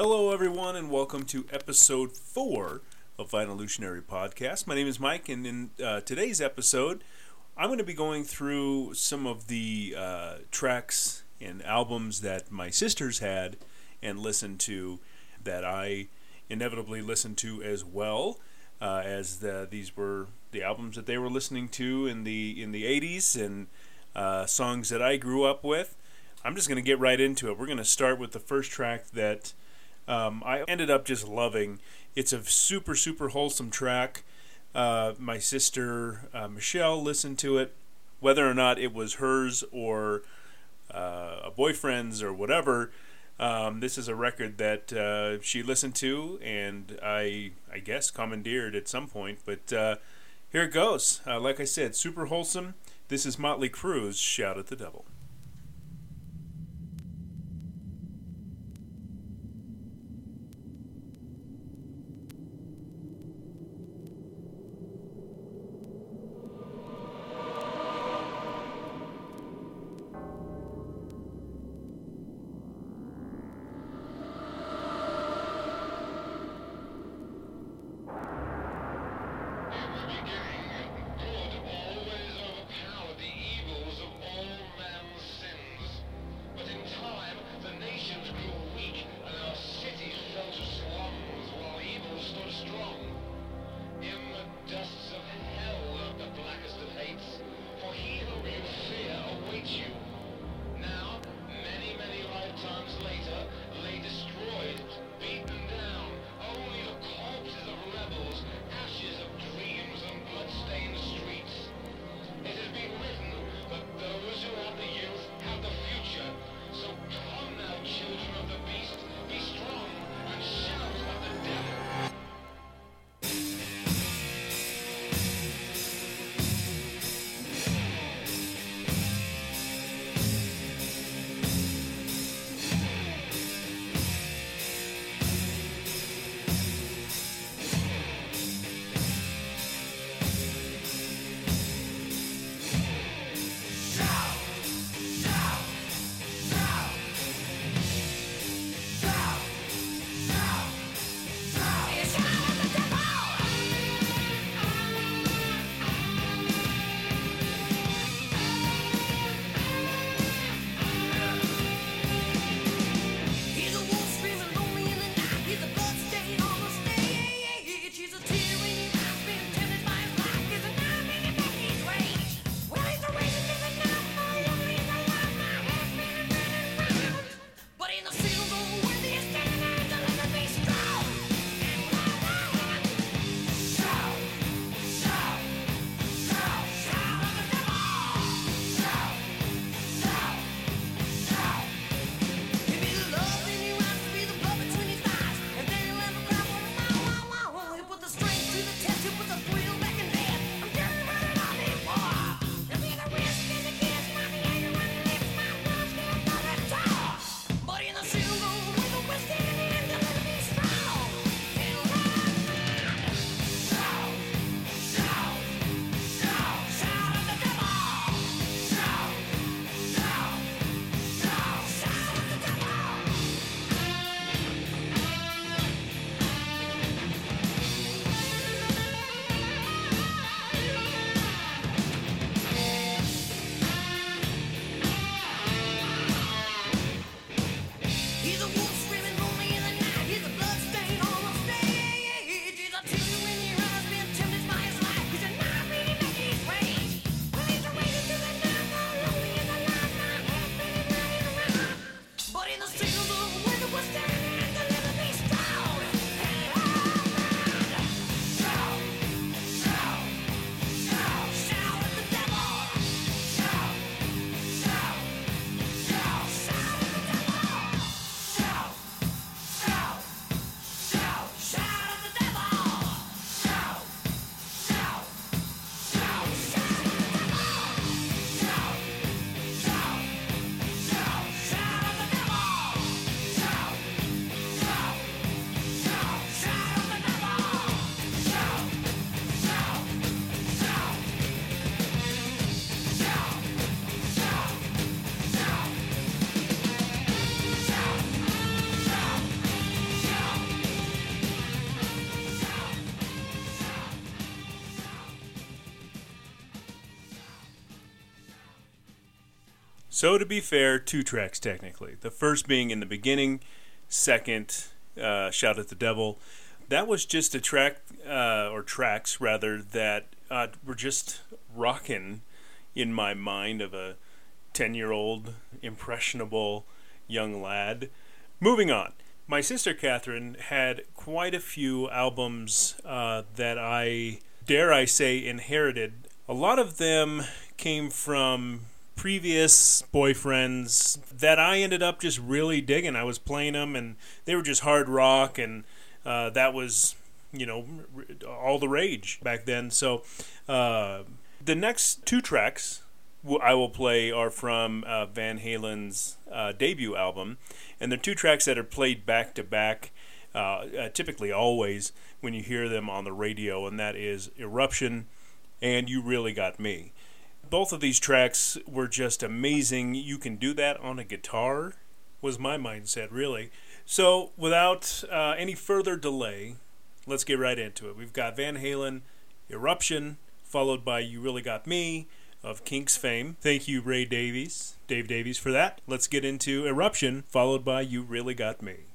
Hello, everyone, and welcome to episode four of Vinylutionary Podcast. My name is Mike, and in uh, today's episode, I'm going to be going through some of the uh, tracks and albums that my sisters had and listened to that I inevitably listened to as well, uh, as the, these were the albums that they were listening to in the in the 80s and uh, songs that I grew up with. I'm just going to get right into it. We're going to start with the first track that um, I ended up just loving. It's a super, super wholesome track. Uh, my sister uh, Michelle listened to it. Whether or not it was hers or uh, a boyfriend's or whatever, um, this is a record that uh, she listened to, and I, I guess, commandeered at some point. But uh, here it goes. Uh, like I said, super wholesome. This is Motley Crue's "Shout at the Devil." So to be fair, two tracks technically. The first being in the beginning, second, uh, "Shout at the Devil." That was just a track, uh, or tracks rather, that uh, were just rocking in my mind of a ten-year-old impressionable young lad. Moving on. My sister Catherine had quite a few albums uh, that I, dare I say, inherited. A lot of them came from previous boyfriends that I ended up just really digging. I was playing them, and they were just hard rock, and uh, that was, you know, all the rage back then. So uh, the next two tracks I will play are from uh, Van Halen's uh, debut album, and they're two tracks that are played back to back, uh, uh, typically always when you hear them on the radio, and that is Eruption and You Really Got Me. Both of these tracks were just amazing. You can do that on a guitar, was my mindset, really. So, without uh, any further delay, let's get right into it. We've got Van Halen, Eruption, followed by You Really Got Me of Kinks fame. Thank you, Ray Davies, Dave Davies, for that. Let's get into Eruption, followed by You Really Got Me.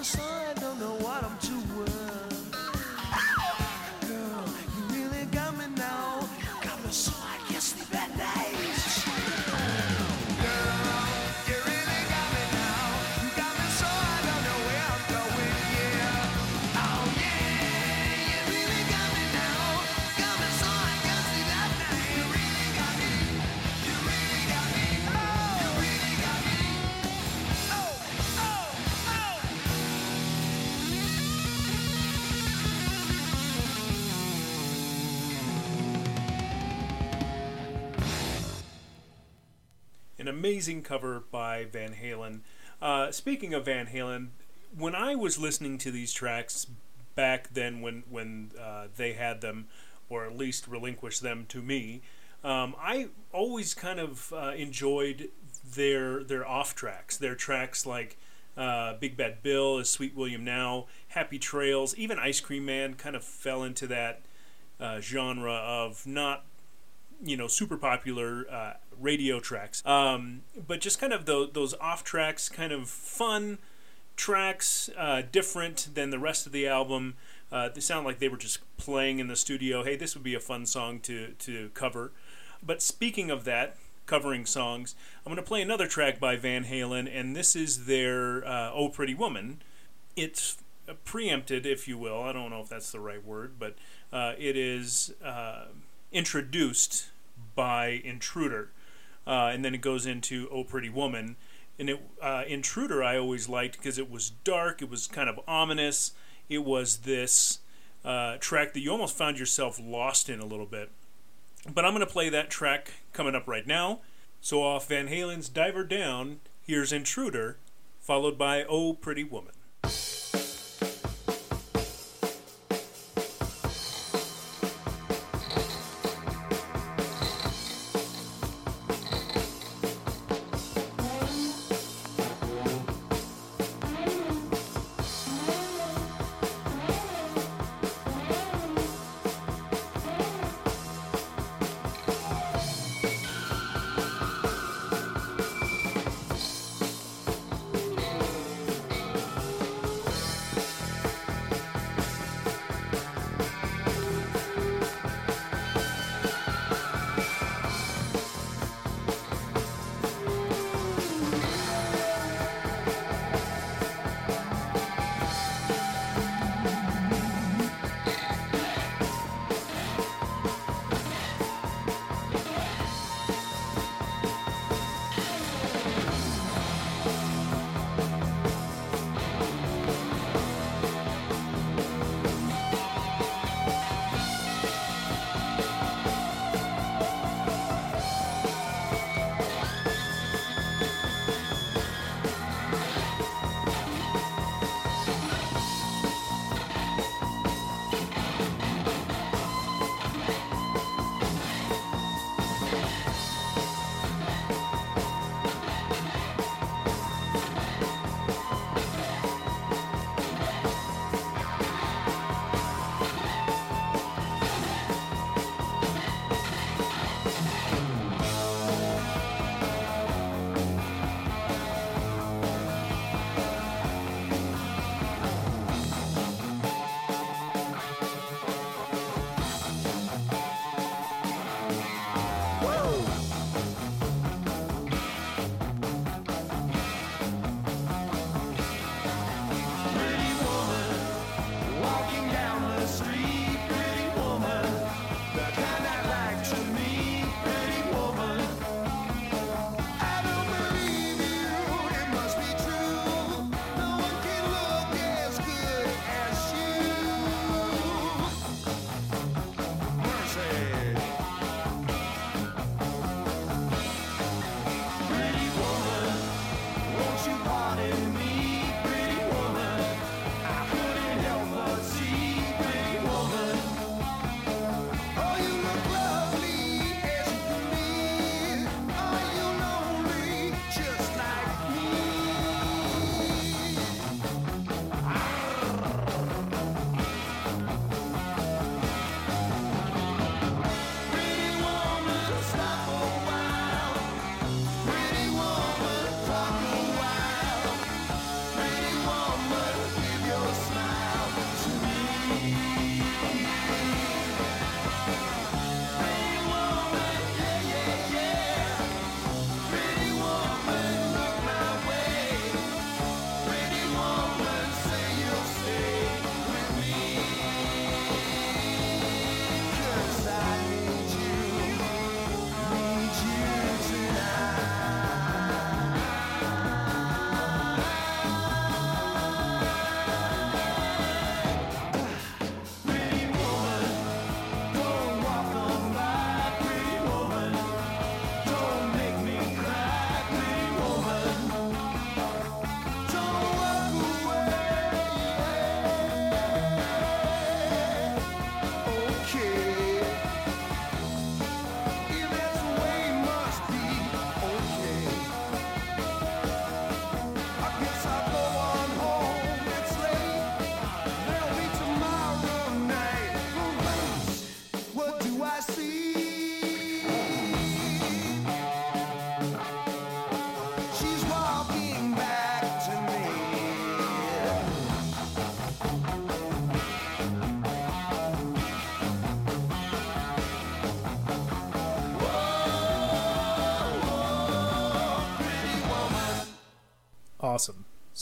coração amazing cover by Van Halen. Uh, speaking of Van Halen, when I was listening to these tracks back then, when when uh, they had them, or at least relinquished them to me, um, I always kind of uh, enjoyed their their off tracks, their tracks like uh, Big Bad Bill, Is Sweet William Now, Happy Trails, even Ice Cream Man kind of fell into that uh, genre of not you know super popular uh, radio tracks, um, but just kind of the, those off tracks, kind of fun tracks, uh, different than the rest of the album. Uh, they sound like they were just playing in the studio. Hey, this would be a fun song to to cover. But speaking of that, covering songs, I'm going to play another track by Van Halen, and this is their uh, "Oh Pretty Woman." It's preempted, if you will. I don't know if that's the right word, but uh, it is uh, introduced by Intruder, uh, and then it goes into "Oh Pretty Woman." And it, uh, Intruder, I always liked because it was dark. It was kind of ominous. It was this uh, track that you almost found yourself lost in a little bit. But I'm going to play that track coming up right now. So off Van Halen's Diver Down, here's Intruder, followed by Oh Pretty Woman.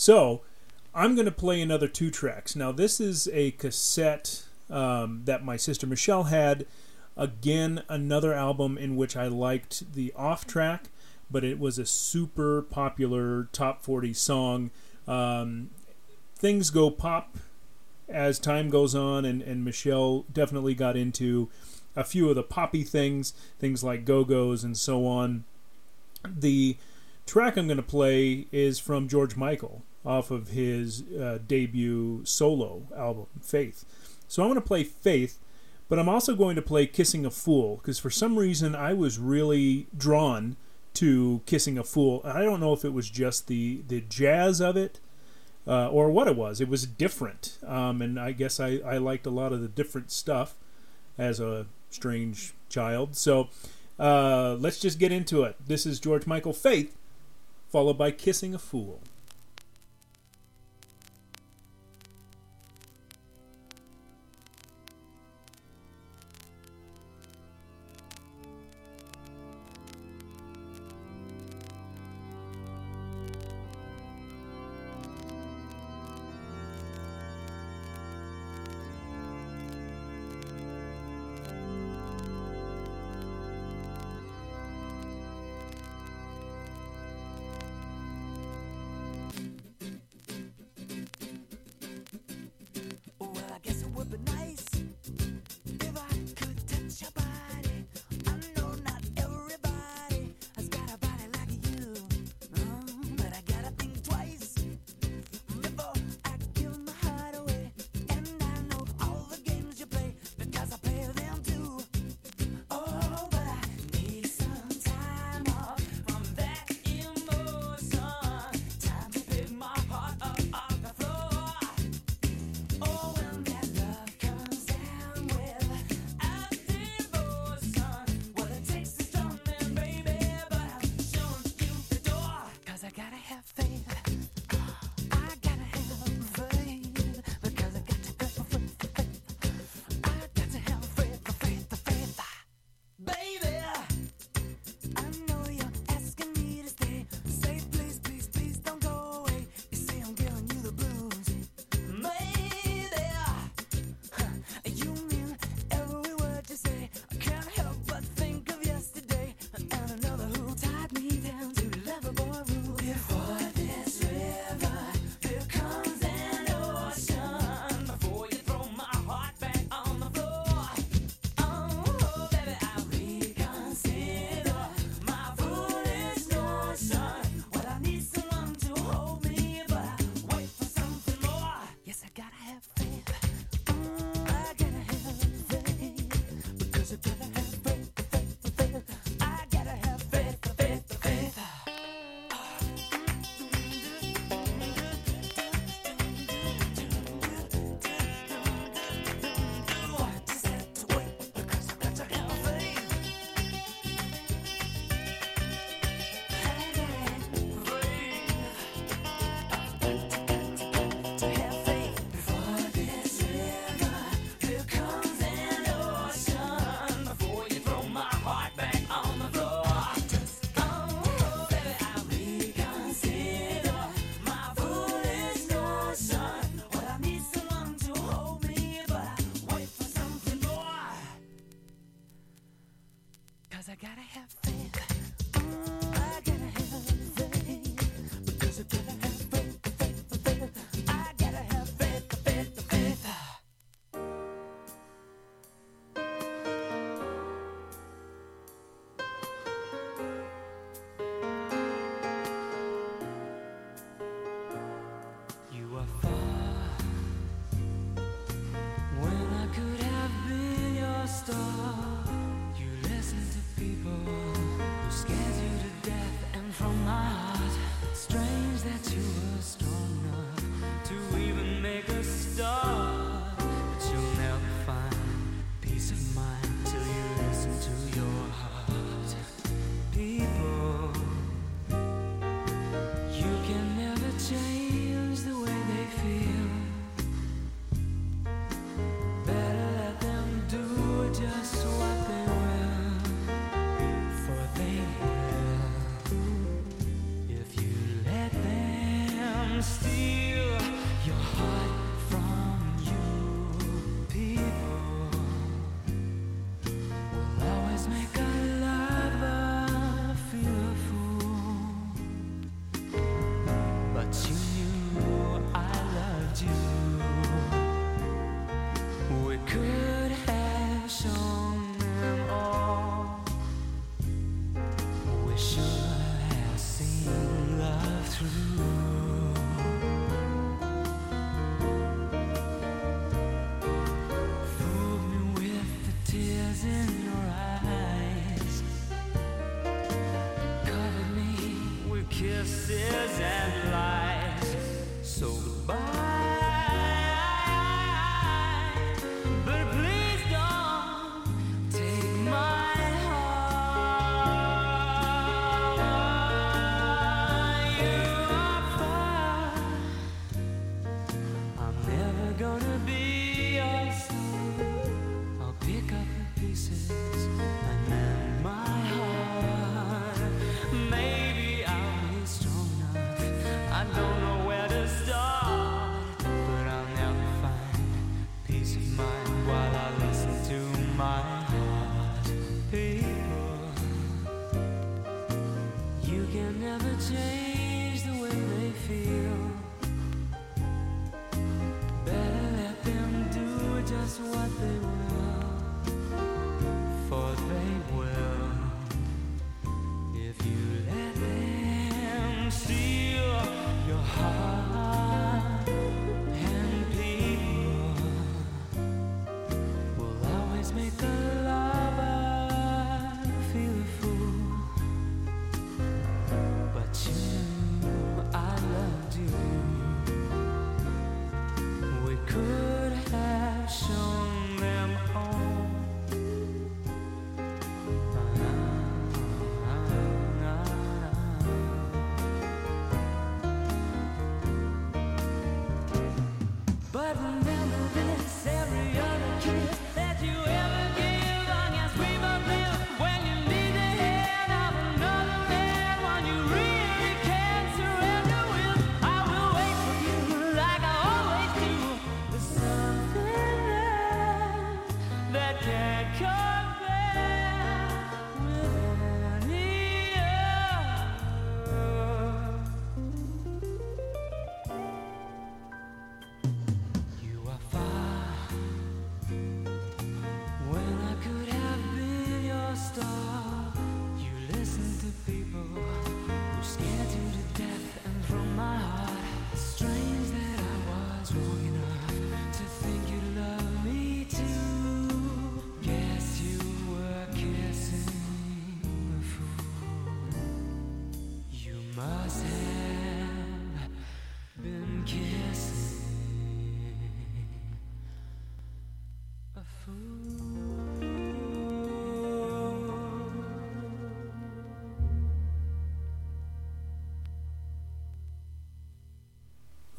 So I'm going to play another two tracks. Now, this is a cassette um, that my sister Michelle had. Again, another album in which I liked the off track, but it was a super popular top 40 song. Um, things go pop as time goes on, and, and Michelle definitely got into a few of the poppy things, things like Go Go's and so on. The track I'm going to play is from George Michael off of his uh, debut solo album, Faith. So I'm going to play Faith, but I'm also going to play Kissing a Fool because for some reason I was really drawn to Kissing a Fool. I don't know if it was just the, the jazz of it uh, or what it was. It was different, um, and I guess I, I liked a lot of the different stuff as a strange child. So uh, let's just get into it. This is George Michael Faith, followed by Kissing a Fool.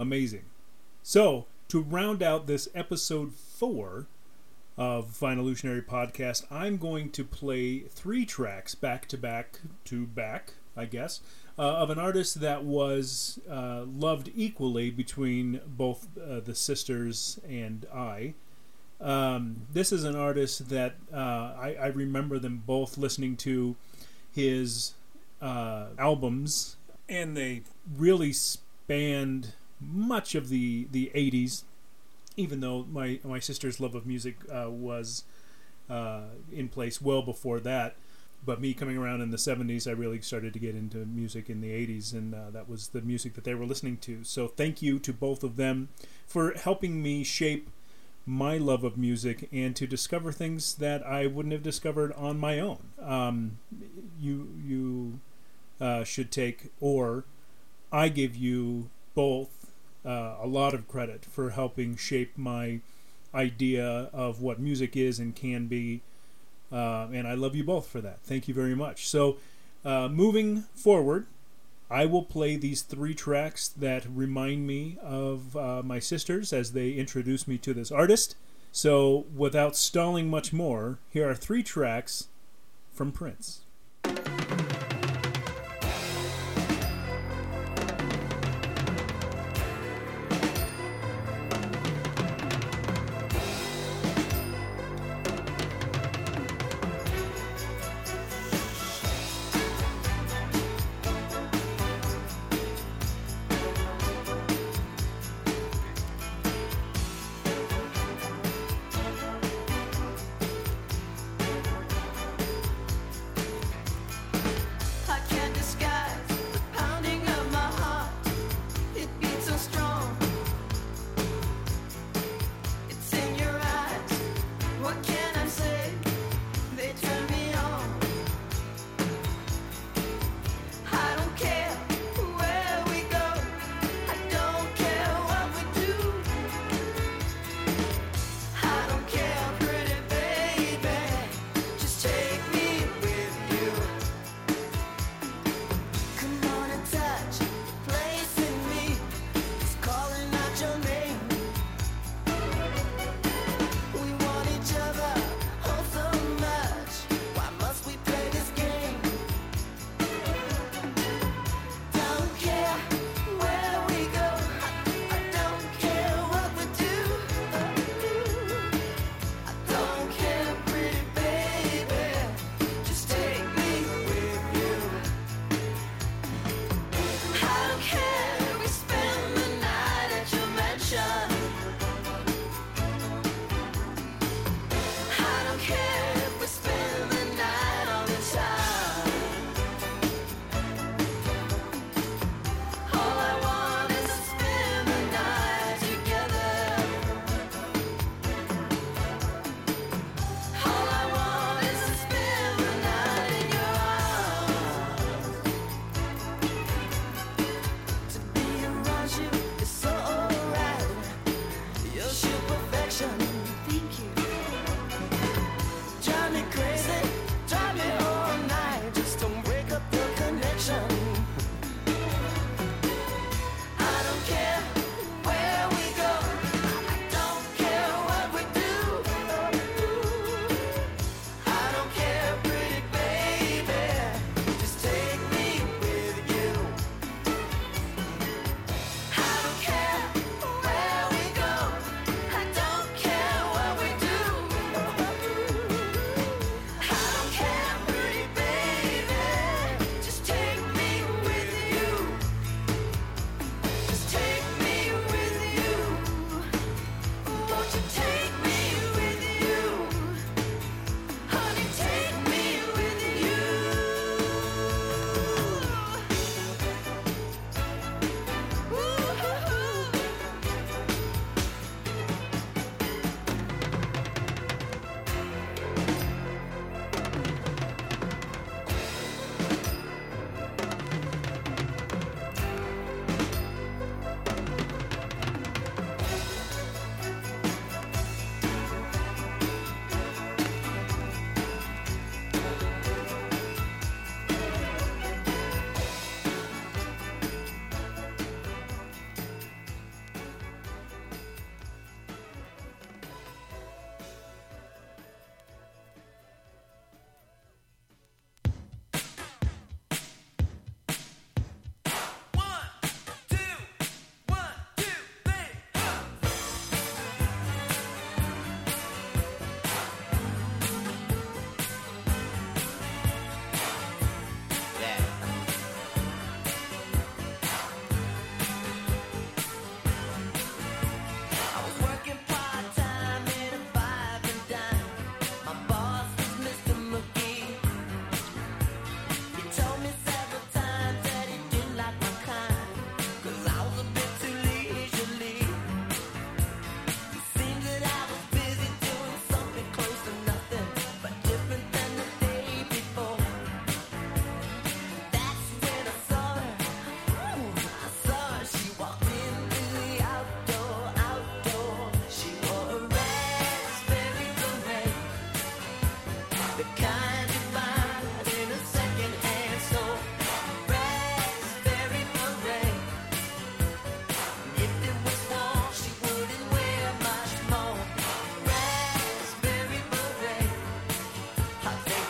Amazing. So, to round out this episode four of Vinylutionary Podcast, I'm going to play three tracks back to back to back, I guess, uh, of an artist that was uh, loved equally between both uh, the sisters and I. Um, this is an artist that uh, I, I remember them both listening to his uh, albums, and they really spanned much of the, the 80s, even though my, my sister's love of music uh, was uh, in place well before that. But me coming around in the 70s, I really started to get into music in the 80s, and uh, that was the music that they were listening to. So thank you to both of them for helping me shape my love of music and to discover things that I wouldn't have discovered on my own. Um, you you uh, should take, or I give you both uh, a lot of credit for helping shape my idea of what music is and can be. Uh, and I love you both for that. Thank you very much. So, uh, moving forward, I will play these three tracks that remind me of uh, my sisters as they introduce me to this artist. So, without stalling much more, here are three tracks from Prince.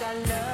I love.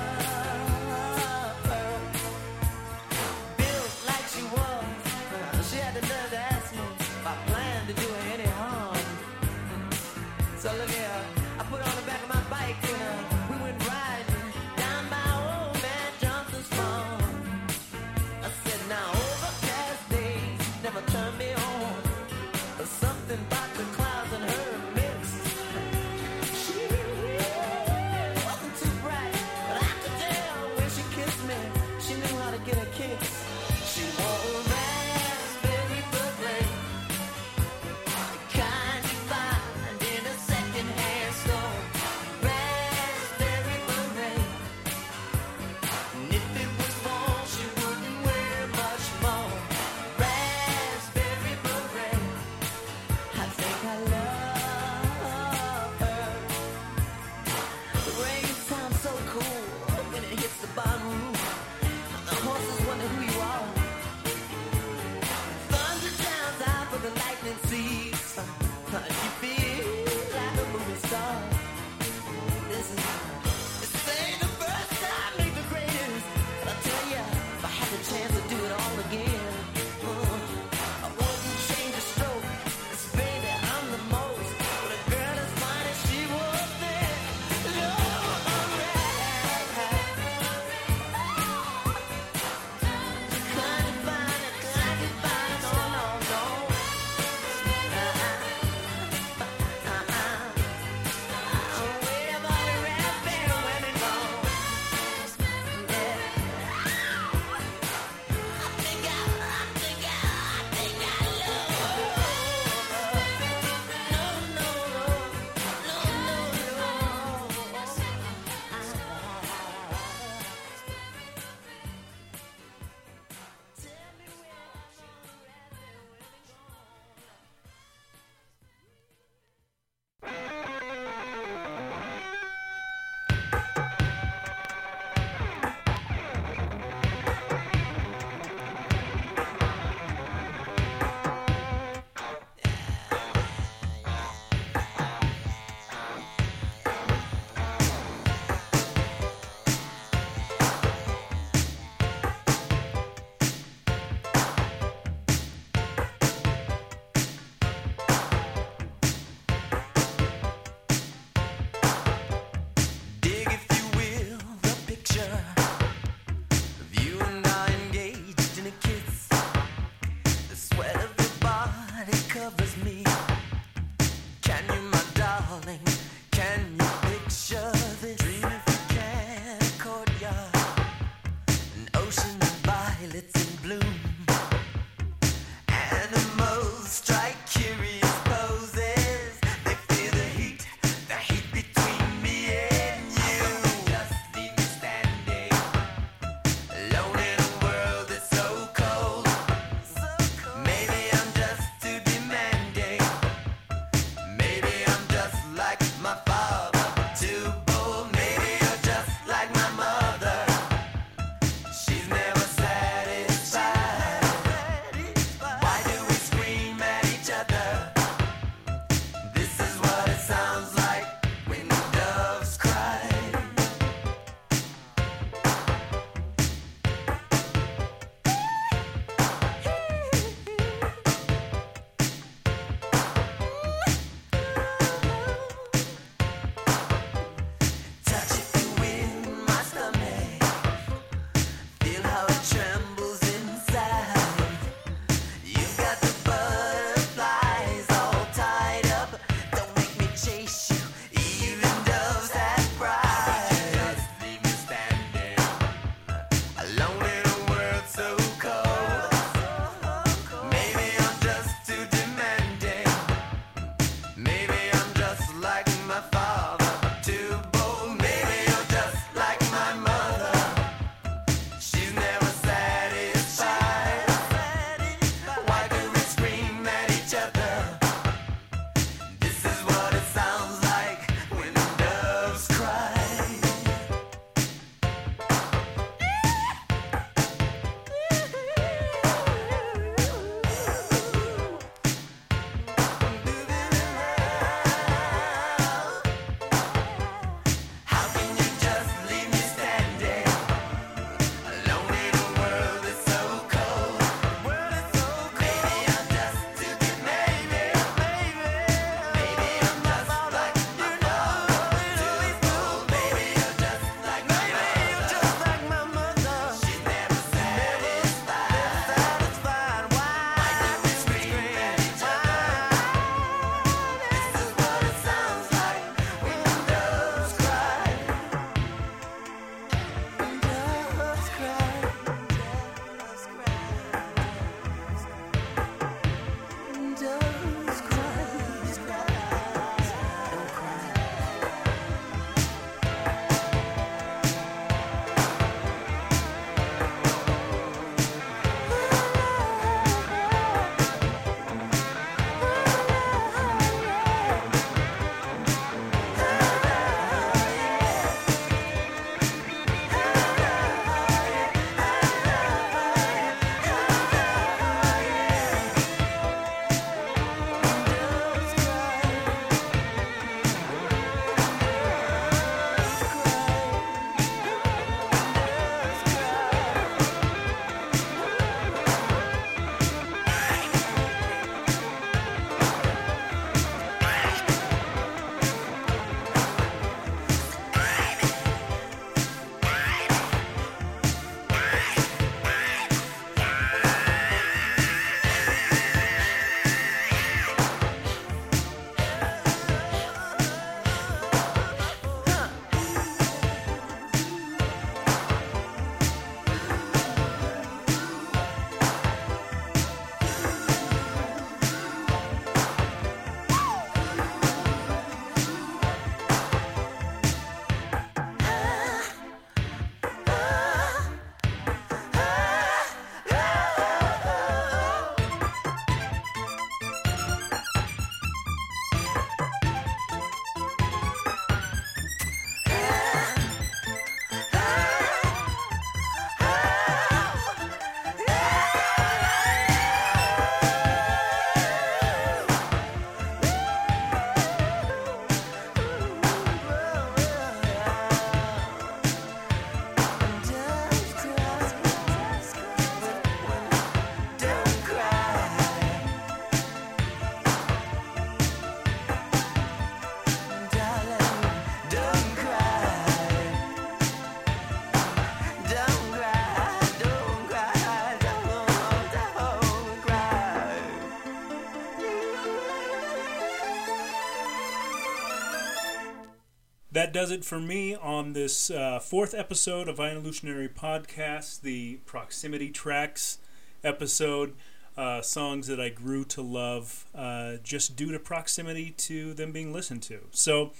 Does it for me on this uh, fourth episode of Vinylutionary Podcast, the proximity tracks. episode. Uh, songs that I grew to love uh, just due to proximity to them being listened to. So,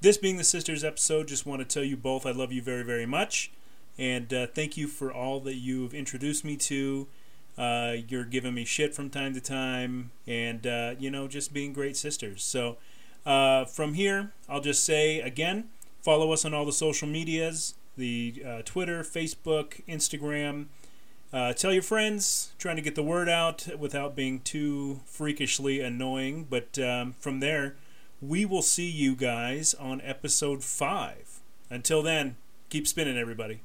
this being the Sisters episode, just want to tell you both I love you very, very much. And uh, thank you for all that you've introduced me to. Uh, you're giving me shit from time to time, and, uh, you know, just being great sisters. So, uh, from here, I'll just say again follow us on all the social medias the uh, Twitter, Facebook, Instagram. Uh, tell your friends, trying to get the word out without being too freakishly annoying. But um, from there, we will see you guys on episode 5. Until then, keep spinning, everybody.